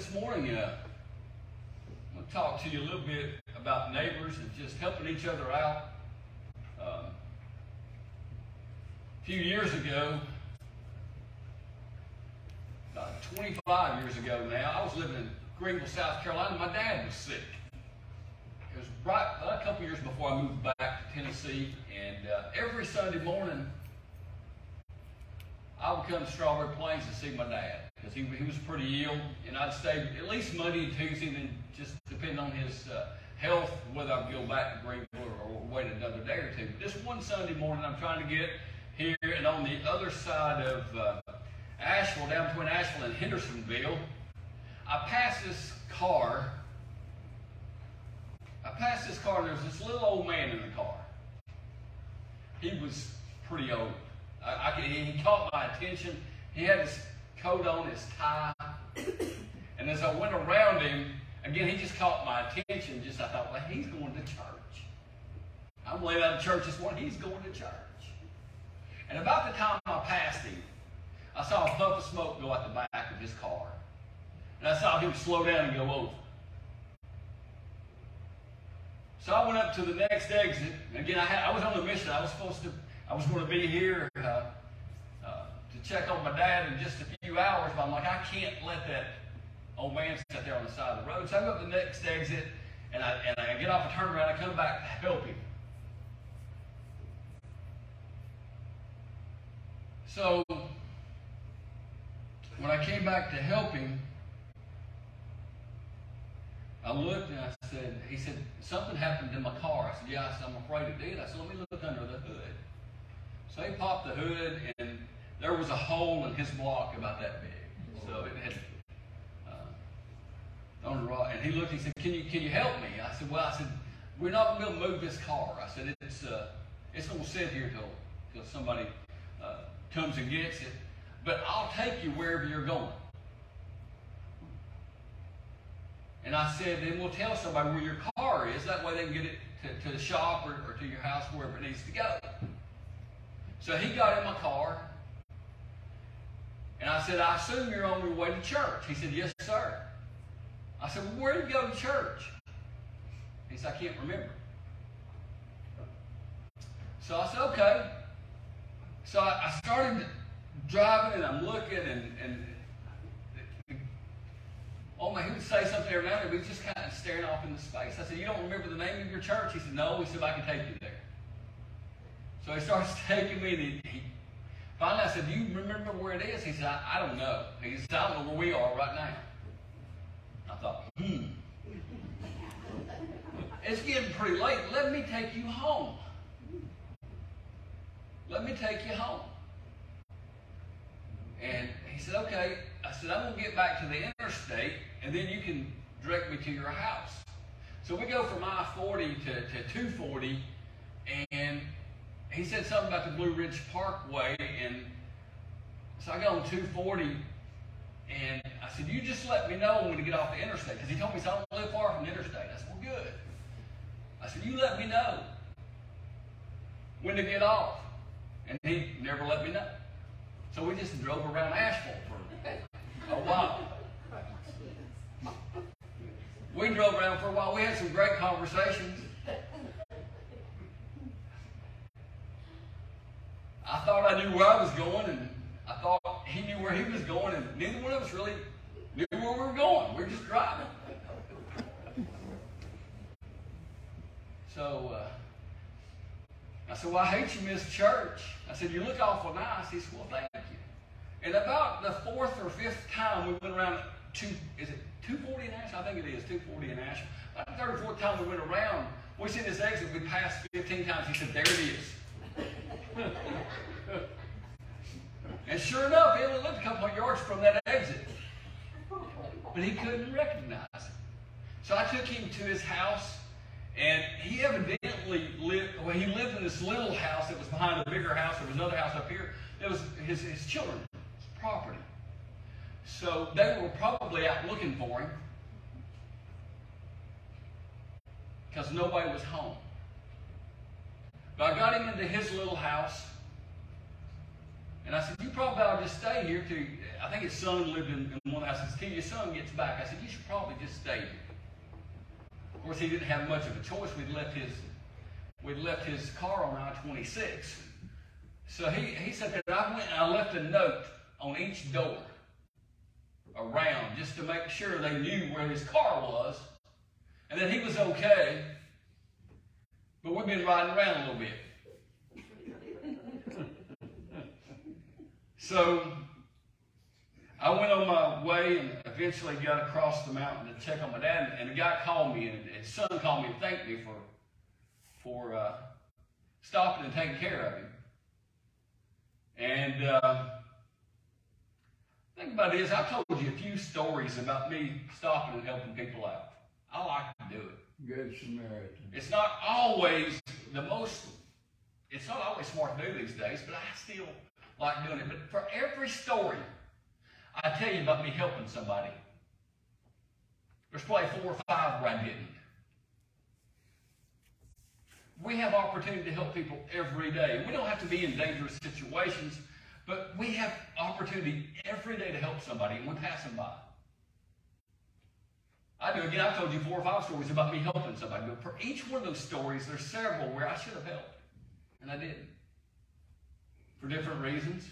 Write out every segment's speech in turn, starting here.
this morning, uh, I'm going to talk to you a little bit about neighbors and just helping each other out. Um, a few years ago, about 25 years ago now, I was living in Greenville, South Carolina. My dad was sick. It was right a couple years before I moved back to Tennessee, and uh, every Sunday morning, I would come to Strawberry Plains to see my dad because he, he was pretty ill, and I'd stay at least Monday and Tuesday, and then just depending on his uh, health, whether I'd go back to Greenville or, or wait another day or two. But This one Sunday morning, I'm trying to get here, and on the other side of uh, Asheville, down between Asheville and Hendersonville, I passed this car. I passed this car, and there was this little old man in the car. He was pretty old. I, I could, he caught my attention. He had his coat on, his tie. And as I went around him, again, he just caught my attention. Just I thought, well, he's going to church. I'm laying out of church this morning. He's going to church. And about the time I passed him, I saw a puff of smoke go out the back of his car. And I saw him slow down and go over. So I went up to the next exit. Again, I, had, I was on a mission. I was supposed to, I was going to be here uh, uh, to check on my dad in just a few hours. But I'm like, I can't let that old man sit there on the side of the road. So I go to the next exit, and I, and I get off a turnaround. I come back to help him. So when I came back to help him, I looked and I said, he said, something happened to my car. I said, yeah. I said, I'm afraid it did. I said, let me look under the hood. So he popped the hood and there was a hole in his block about that big. So it had uh, on the rock. And he looked, and he said, can you, can you help me? I said, well, I said, we're not going to move this car. I said, it's, uh, it's going to sit here till, till somebody uh, comes and gets it. But I'll take you wherever you're going. And I said, then we'll tell somebody where your car is. That way they can get it to, to the shop or, or to your house, wherever it needs to go. So he got in my car. And I said, I assume you're on your way to church. He said, Yes, sir. I said, Well, where did you go to church? He said, I can't remember. So I said, Okay. So I, started driving and I'm looking and, and oh my, he would say something every now and then, but he's just kind of staring off into space. I said, You don't remember the name of your church? He said, No. He said, I can take you there. So he starts taking me, and he, finally I said, Do you remember where it is? He said, I, I don't know. He said, I don't know where we are right now. I thought, hmm. It's getting pretty late. Let me take you home. Let me take you home. And he said, okay. I said, I'm going to get back to the interstate, and then you can direct me to your house. So we go from I-40 to, to 240, and he said something about the Blue Ridge Parkway, and so I got on 240, and I said, you just let me know when to get off the interstate, because he told me, so I don't live far from the interstate. I said, well, good. I said, you let me know when to get off. And he never let me know. So we just drove around Asheville for a while. We drove around for a while. We had some great conversations. I thought I knew where I was going, and I thought he knew where he was going, and neither one of us really knew where we were going. We were just driving. So uh, I said, Well, I hate you miss church. I said, You look awful nice. He said, Well, thank you. And about the fourth or fifth time we went around two, is it 240 in Asheville? I think it is, 240 in Asheville. About the third or fourth time we went around, we see this exit, we passed 15 times. He said, There it is. And sure enough, he only lived a couple of yards from that exit. But he couldn't recognize it. So I took him to his house, and he evidently lived, well, he lived in this little house that was behind a bigger house. There was another house up here. It was his, his children property. So they were probably out looking for him because nobody was home. But I got him into his little house, And I said, you probably ought to just stay here till, I think his son lived in, in one house. I said, till your son gets back. I said, you should probably just stay here. Of course, he didn't have much of a choice. We'd left his, we'd left his car on I-26. So he, he said that I went and I left a note on each door around just to make sure they knew where his car was and that he was okay. But we've been riding around a little bit. so I went on my way and eventually got across the mountain to check on my dad. And the guy called me, and his son called me and thanked me for for uh, stopping and taking care of him. And uh, think about this. I've told you a few stories about me stopping and helping people out. I like to do it. Good Samaritan. It's not always the most, it's not always smart to do these days, but I still like doing it. But for every story I tell you about me helping somebody, there's probably four or five where I didn't. We have opportunity to help people every day. We don't have to be in dangerous situations, but we have opportunity every day to help somebody, and we pass them by. I do. Again, I've told you four or five stories about me helping somebody, but for each one of those stories, there's several where I should have helped, and I didn't. For different reasons.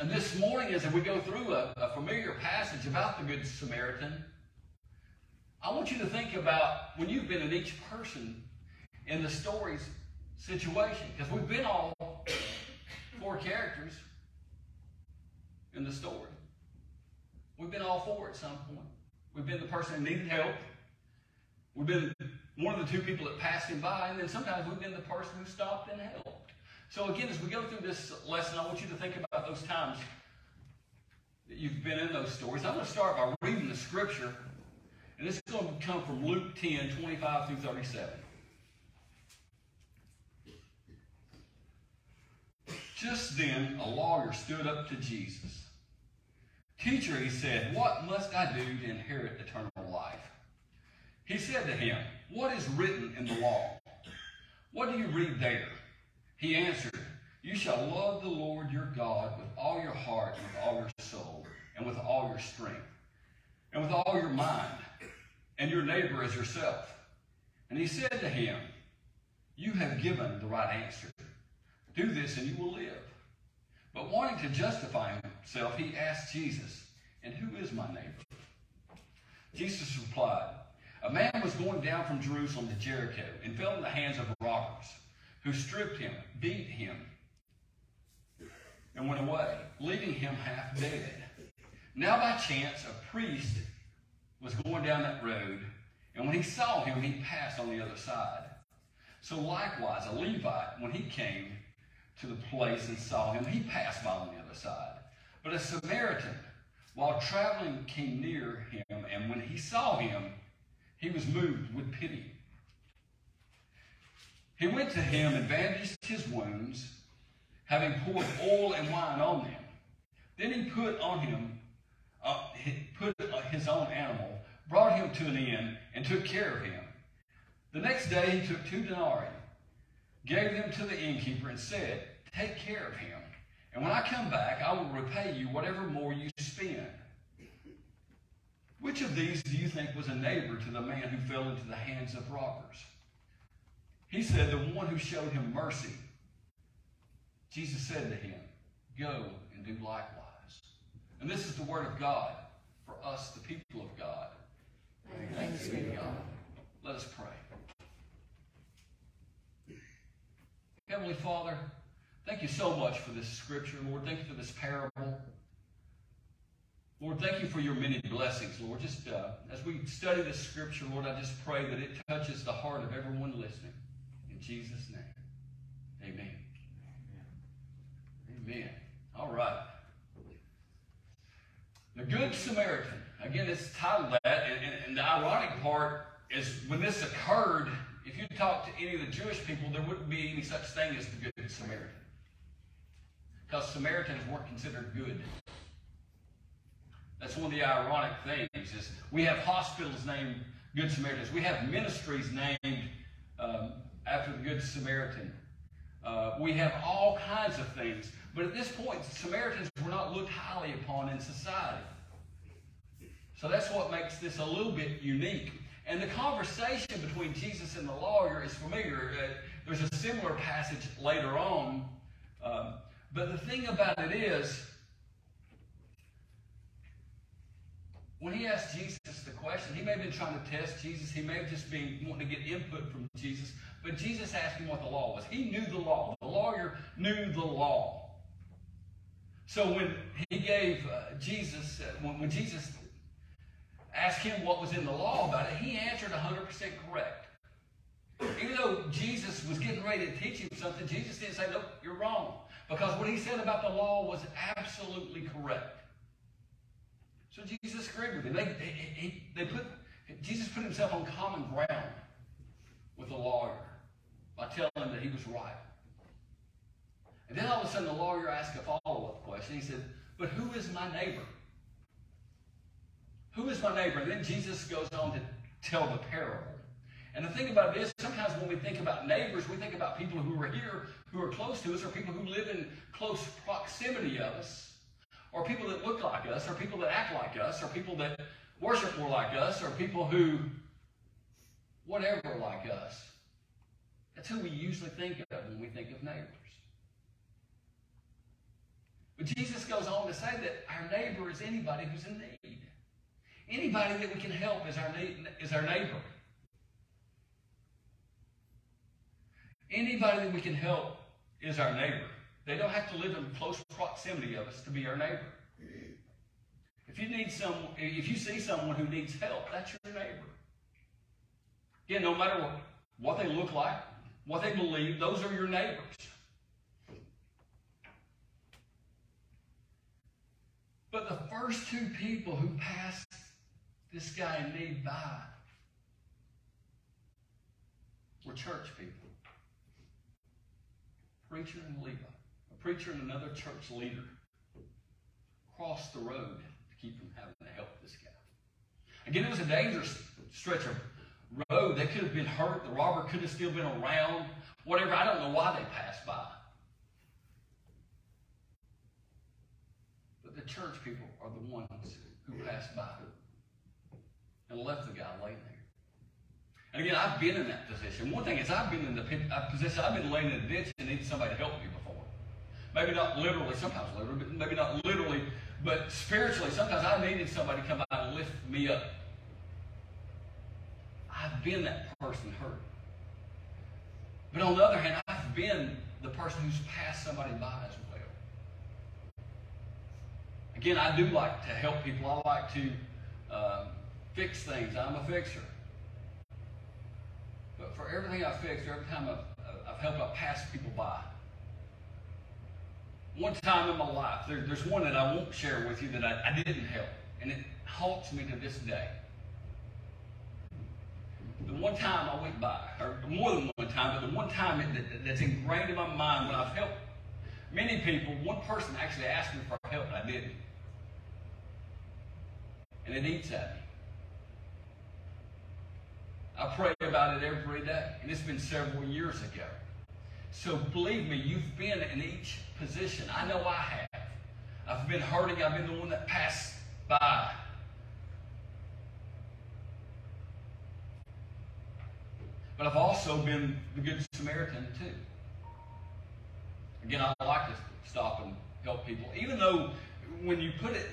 And this morning, as we go through a, a familiar passage about the Good Samaritan, I want you to think about when you've been in each person in the story's situation. Because we've been all four characters in the story. We've been all four at some point. We've been the person who needed help. We've been one of the two people that passed him by, and then sometimes we've been the person who stopped and helped. So again, as we go through this lesson, I want you to think about those times that you've been in those stories. I'm going to start by reading the scripture, and this is going to come from Luke 10, 25 through 37. Just then, a lawyer stood up to Jesus. Teacher, he said, what must I do to inherit eternal life? He said to him, What is written in the law? What do you read there? He answered, You shall love the Lord your God with all your heart, and with all your soul, and with all your strength, and with all your mind, and your neighbor as yourself. And he said to him, You have given the right answer. Do this and you will live. But wanting to justify himself, he asked Jesus, And who is my neighbor? Jesus replied, A man was going down from Jerusalem to Jericho and fell in the hands of robbers, who stripped him, beat him, and went away, leaving him half dead. Now by chance a priest was going down that road, and when he saw him, he passed on the other side. So likewise a Levite, when he came to the place and saw him, he passed by on the other side. But a Samaritan, while traveling, came near him, and when he saw him, he was moved with pity. He went to him and bandaged his wounds, having poured oil and wine on them. Then he put on him, uh, put his own animal, brought him to an inn, and took care of him. The next day he took two denarii, gave them to the innkeeper, and said, Take care of him. And when I come back, I will repay you whatever more you spend. Which of these do you think was a neighbor to the man who fell into the hands of robbers? He said, The one who showed him mercy. Jesus said to him, Go and do likewise. And this is the word of God for us, the people of God. Thanks be to God. Let us pray. Heavenly Father, thank you so much for this scripture, Lord. Thank you for this parable. Lord, thank you for your many blessings, Lord. Just uh, as we study this scripture, Lord, I just pray that it touches the heart of everyone listening. In Jesus' name, amen. Amen. All right. The Good Samaritan. Again, it's titled that, and, and, and the ironic part is when this occurred, if you talk to any of the Jewish people, there wouldn't be any such thing as the Good Samaritan. Because Samaritans weren't considered good. That's one of the ironic things is we have hospitals named Good Samaritans. We have ministries named um, after the Good Samaritan. Uh, we have all kinds of things. But at this point, Samaritans were not looked highly upon in society. So that's what makes this a little bit unique. And the conversation between Jesus and the lawyer is familiar. Uh, there's a similar passage later on. Um, but the thing about it is, when he asked Jesus the question, he may have been trying to test Jesus. He may have just been wanting to get input from Jesus. But Jesus asked him what the law was. He knew the law. The lawyer knew the law. So when he gave uh, Jesus, uh, when, when Jesus asked him what was in the law about it, he answered 100% correct. Even though Jesus was getting ready to teach him something, Jesus didn't say, nope, you're wrong. Because what he said about the law was absolutely correct. So Jesus agreed with him. They, they, they put, Jesus put himself on common ground with the lawyer by telling him that he was right. And then all of a sudden the lawyer asked a follow-up question. He said, but who is my neighbor? Who is my neighbor? And then Jesus goes on to tell the parable. And the thing about it is, sometimes when we think about neighbors, we think about people who are here, who are close to us, or people who live in close proximity of us, or people that look like us, or people that act like us, or people that worship more like us, or people who, whatever, like us. That's who we usually think of when we think of neighbors. But Jesus goes on to say that our neighbor is anybody who's in need. Anybody that we can help is our, is our neighbor. Anybody that we can help is our neighbor. They don't have to live in close proximity of us to be our neighbor. If you need some, if you see someone who needs help, that's your neighbor. Again, no matter what, what they look like, what they believe, those are your neighbors. But the first two people who passed this guy in need by were church people. Preacher and Levi. A preacher and another church leader crossed the road to keep from having to help this guy. Again, it was a dangerous stretch of road. They could have been hurt. The robber could have still been around. Whatever. I don't know why they passed by. But the church people are the ones who passed by and left the guy laying there. Again, I've been in that position. One thing is, I've been in the uh, position, I've been laying in a ditch and needed somebody to help me before. Maybe not literally, sometimes literally, but maybe not literally, but spiritually, sometimes I needed somebody to come out and lift me up. I've been that person hurt. But on the other hand, I've been the person who's passed somebody by as well. Again, I do like to help people. I like to um, fix things. I'm a fixer. But for everything I fixed, every time I've, I've helped, I've passed people by. One time in my life, there, there's one that I won't share with you that I, I didn't help. And it haunts me to this day. The one time I went by, or more than one time, but the one time that, that's ingrained in my mind when I've helped many people, one person actually asked me for help and I didn't. And it eats at me. I pray about it every day, and it's been several years ago. So believe me, you've been in each position. I know I have. I've been hurting. I've been the one that passed by. But I've also been the Good Samaritan too. Again, I like to stop and help people, even though when you put it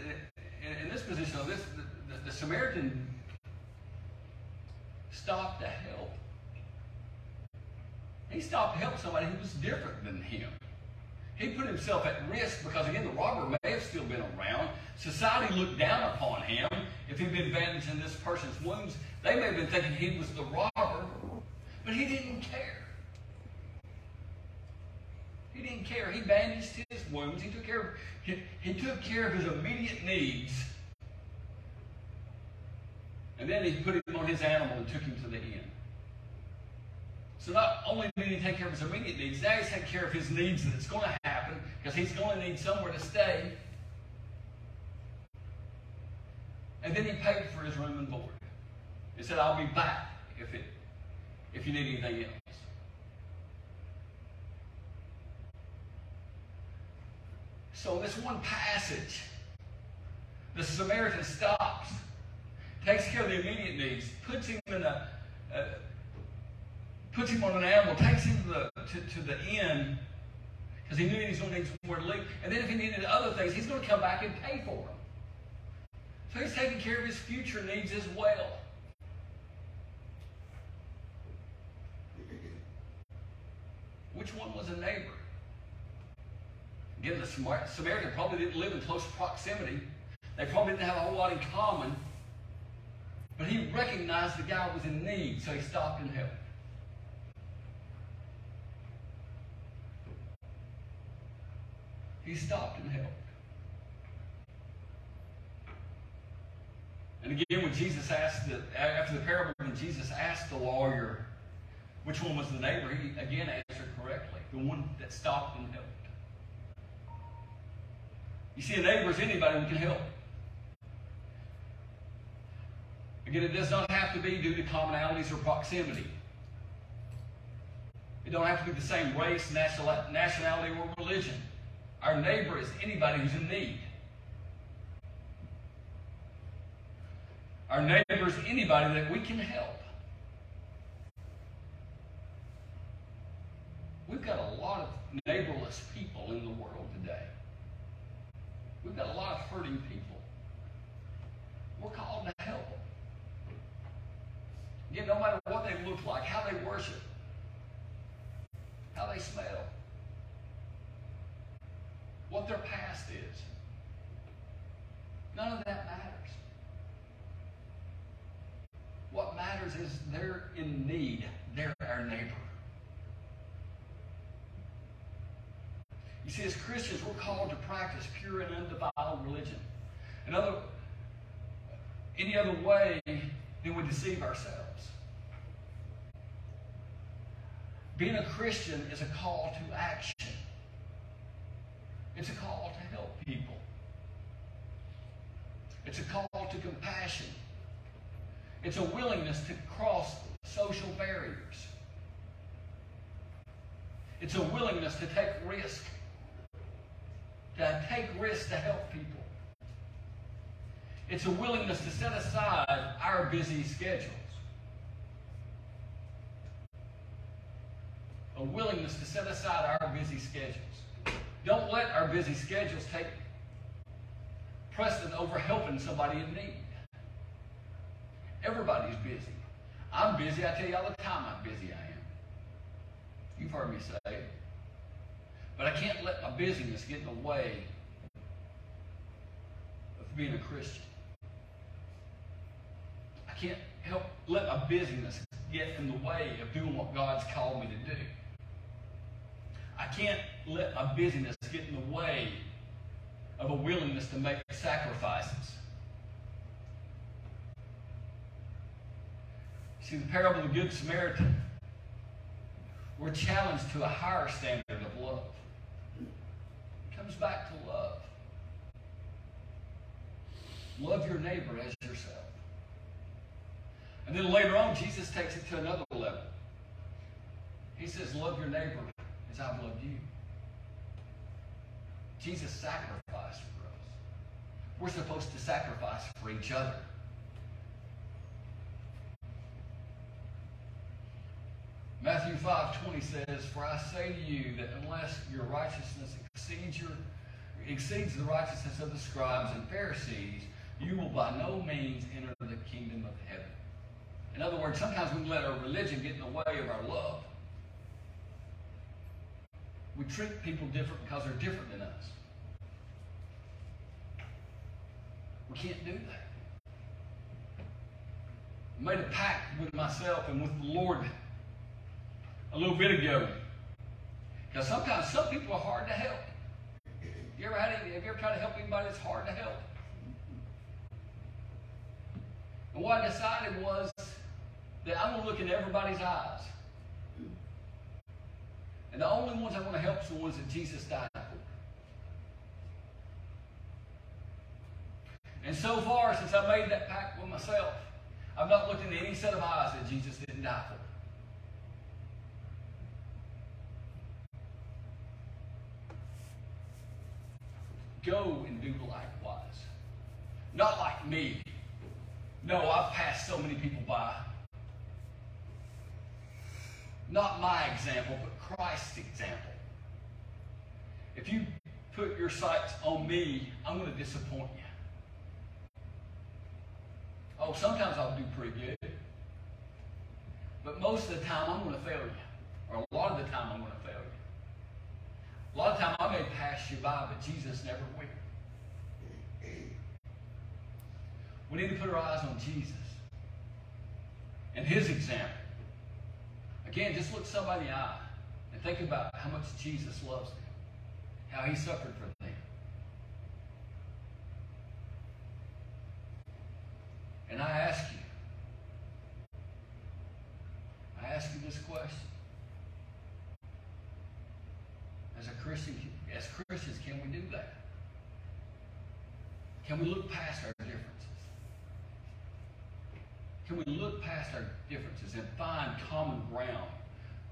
in, this position, this the, the, the Samaritan stopped to help. He stopped to help somebody who was different than him. He put himself at risk because, again, the robber may have still been around. Society looked down upon him. If he'd been bandaging this person's wounds, they may have been thinking he was the robber, but he didn't care. He didn't care. He bandaged his wounds. He took care of, he, he took care of his immediate needs. And then he put his animal and took him to the inn. So not only did he take care of his immediate needs, now he's taking care of his needs that's going to happen because he's going to need somewhere to stay. And then he paid for his room and board. He said, I'll be back if it if you need anything else. So this one passage, the Samaritan stops, takes care of the immediate needs, puts him in a, uh, puts him on an animal, takes him to the, to, to the inn, because he knew he was going to need somewhere to live. And then if he needed other things, he's going to come back and pay for them. So he's taking care of his future needs as well. Which one was a neighbor? Again, the Samaritan probably didn't live in close proximity. They probably didn't have a whole lot in common. But he recognized the guy was in need, so he stopped and helped. He stopped and helped. And again, when Jesus asked, the, after the parable, when Jesus asked the lawyer which one was the neighbor, he again answered correctly. The one that stopped and helped. You see, a neighbor is anybody who can help. Again, it does not have to be due to commonalities or proximity. It don't have to be the same race, nationality, or religion. Our neighbor is anybody who's in need. Our neighbor is anybody that we can help. We've got a lot of neighborless people in the world today. We've got a lot of hurting people. We're called to help them. Again, no matter what they look like, how they worship, how they smell, what their past is. None of that matters. What matters is they're in need. They're our neighbor. You see, as Christians, we're called to practice pure and undefiled religion. Another, any other way, then we deceive ourselves. Being a Christian is a call to action. It's a call to help people. It's a call to compassion. It's a willingness to cross social barriers. It's a willingness to take risk to take risks to help people. It's a willingness to set aside our busy schedules. A willingness to set aside our busy schedules. Don't let our busy schedules take precedent over helping somebody in need. Everybody's busy. I'm busy. I tell you all the time how busy I am. You've heard me say it. But I can't let my busyness get in the way of being a Christian. Can't help let my busyness get in the way of doing what God's called me to do. I can't let my busyness get in the way of a willingness to make sacrifices. See, the parable of the Good Samaritan, we're challenged to a higher standard of love comes back to love. Love your neighbor as yourself. And then later on, Jesus takes it to another level. He says, Love your neighbor as I've loved you. Jesus sacrificed for us. We're supposed to sacrifice for each other. Matthew 5:20 says, For I say to you that unless your righteousness exceeds, your, exceeds the righteousness of the scribes and Pharisees, you will by no means enter the kingdom of heaven. In other words, sometimes we let our religion get in the way of our love. We treat people different because they're different than us. We can't do that. I made a pact with myself and with the Lord a little bit ago. Because sometimes some people are hard to help. You ever had any, have you ever tried to help anybody that's hard to help? And what I decided was that I'm going to look in everybody's eyes. And the only ones I want to help are the ones that Jesus died for. And so far, since I made that pact with myself, I've not looked into any set of eyes that Jesus didn't die for. go and do likewise. Not like me. No, I've passed so many people by. Not my example, but Christ's example. If you put your sights on me, I'm going to disappoint you. Oh, sometimes I'll do pretty good. But most of the time, I'm going to fail you. Or a lot of the time, I'm going to fail you. A lot of time, I may pass you by, but Jesus never will. We need to put our eyes on Jesus and his example. Again, just look somebody in the eye and think about how much Jesus loves them, how he suffered for them. And I ask you, I ask you this question. As a Christian, as Christians, can we do that? Can we look past our differences? Can we look past our differences and find common ground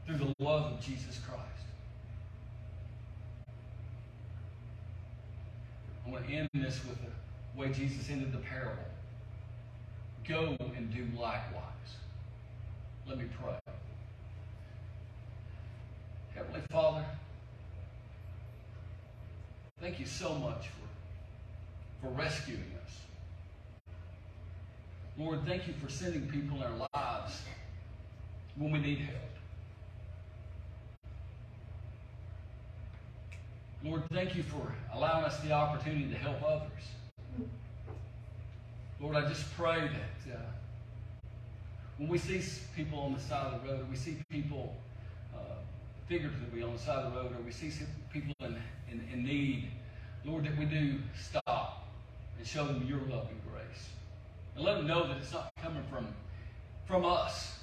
through the love of Jesus Christ? I want to end this with the way Jesus ended the parable. Go and do likewise. Let me pray. Heavenly Father, thank you so much for, for rescuing us. Lord, thank you for sending people in our lives when we need help. Lord, thank you for allowing us the opportunity to help others. Lord, I just pray that uh, when we see people on the side of the road, we see people uh, figuratively on the side of the road, or we see people in, in, in need, Lord, that we do stop and show them your love and grace. And let them know that it's not coming from, from us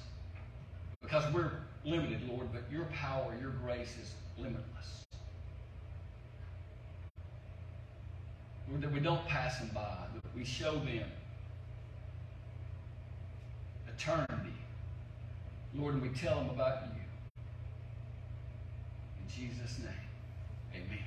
because we're limited, Lord, but your power, your grace is limitless. Lord, that we don't pass them by, that we show them eternity. Lord, and we tell them about you. In Jesus' name, amen.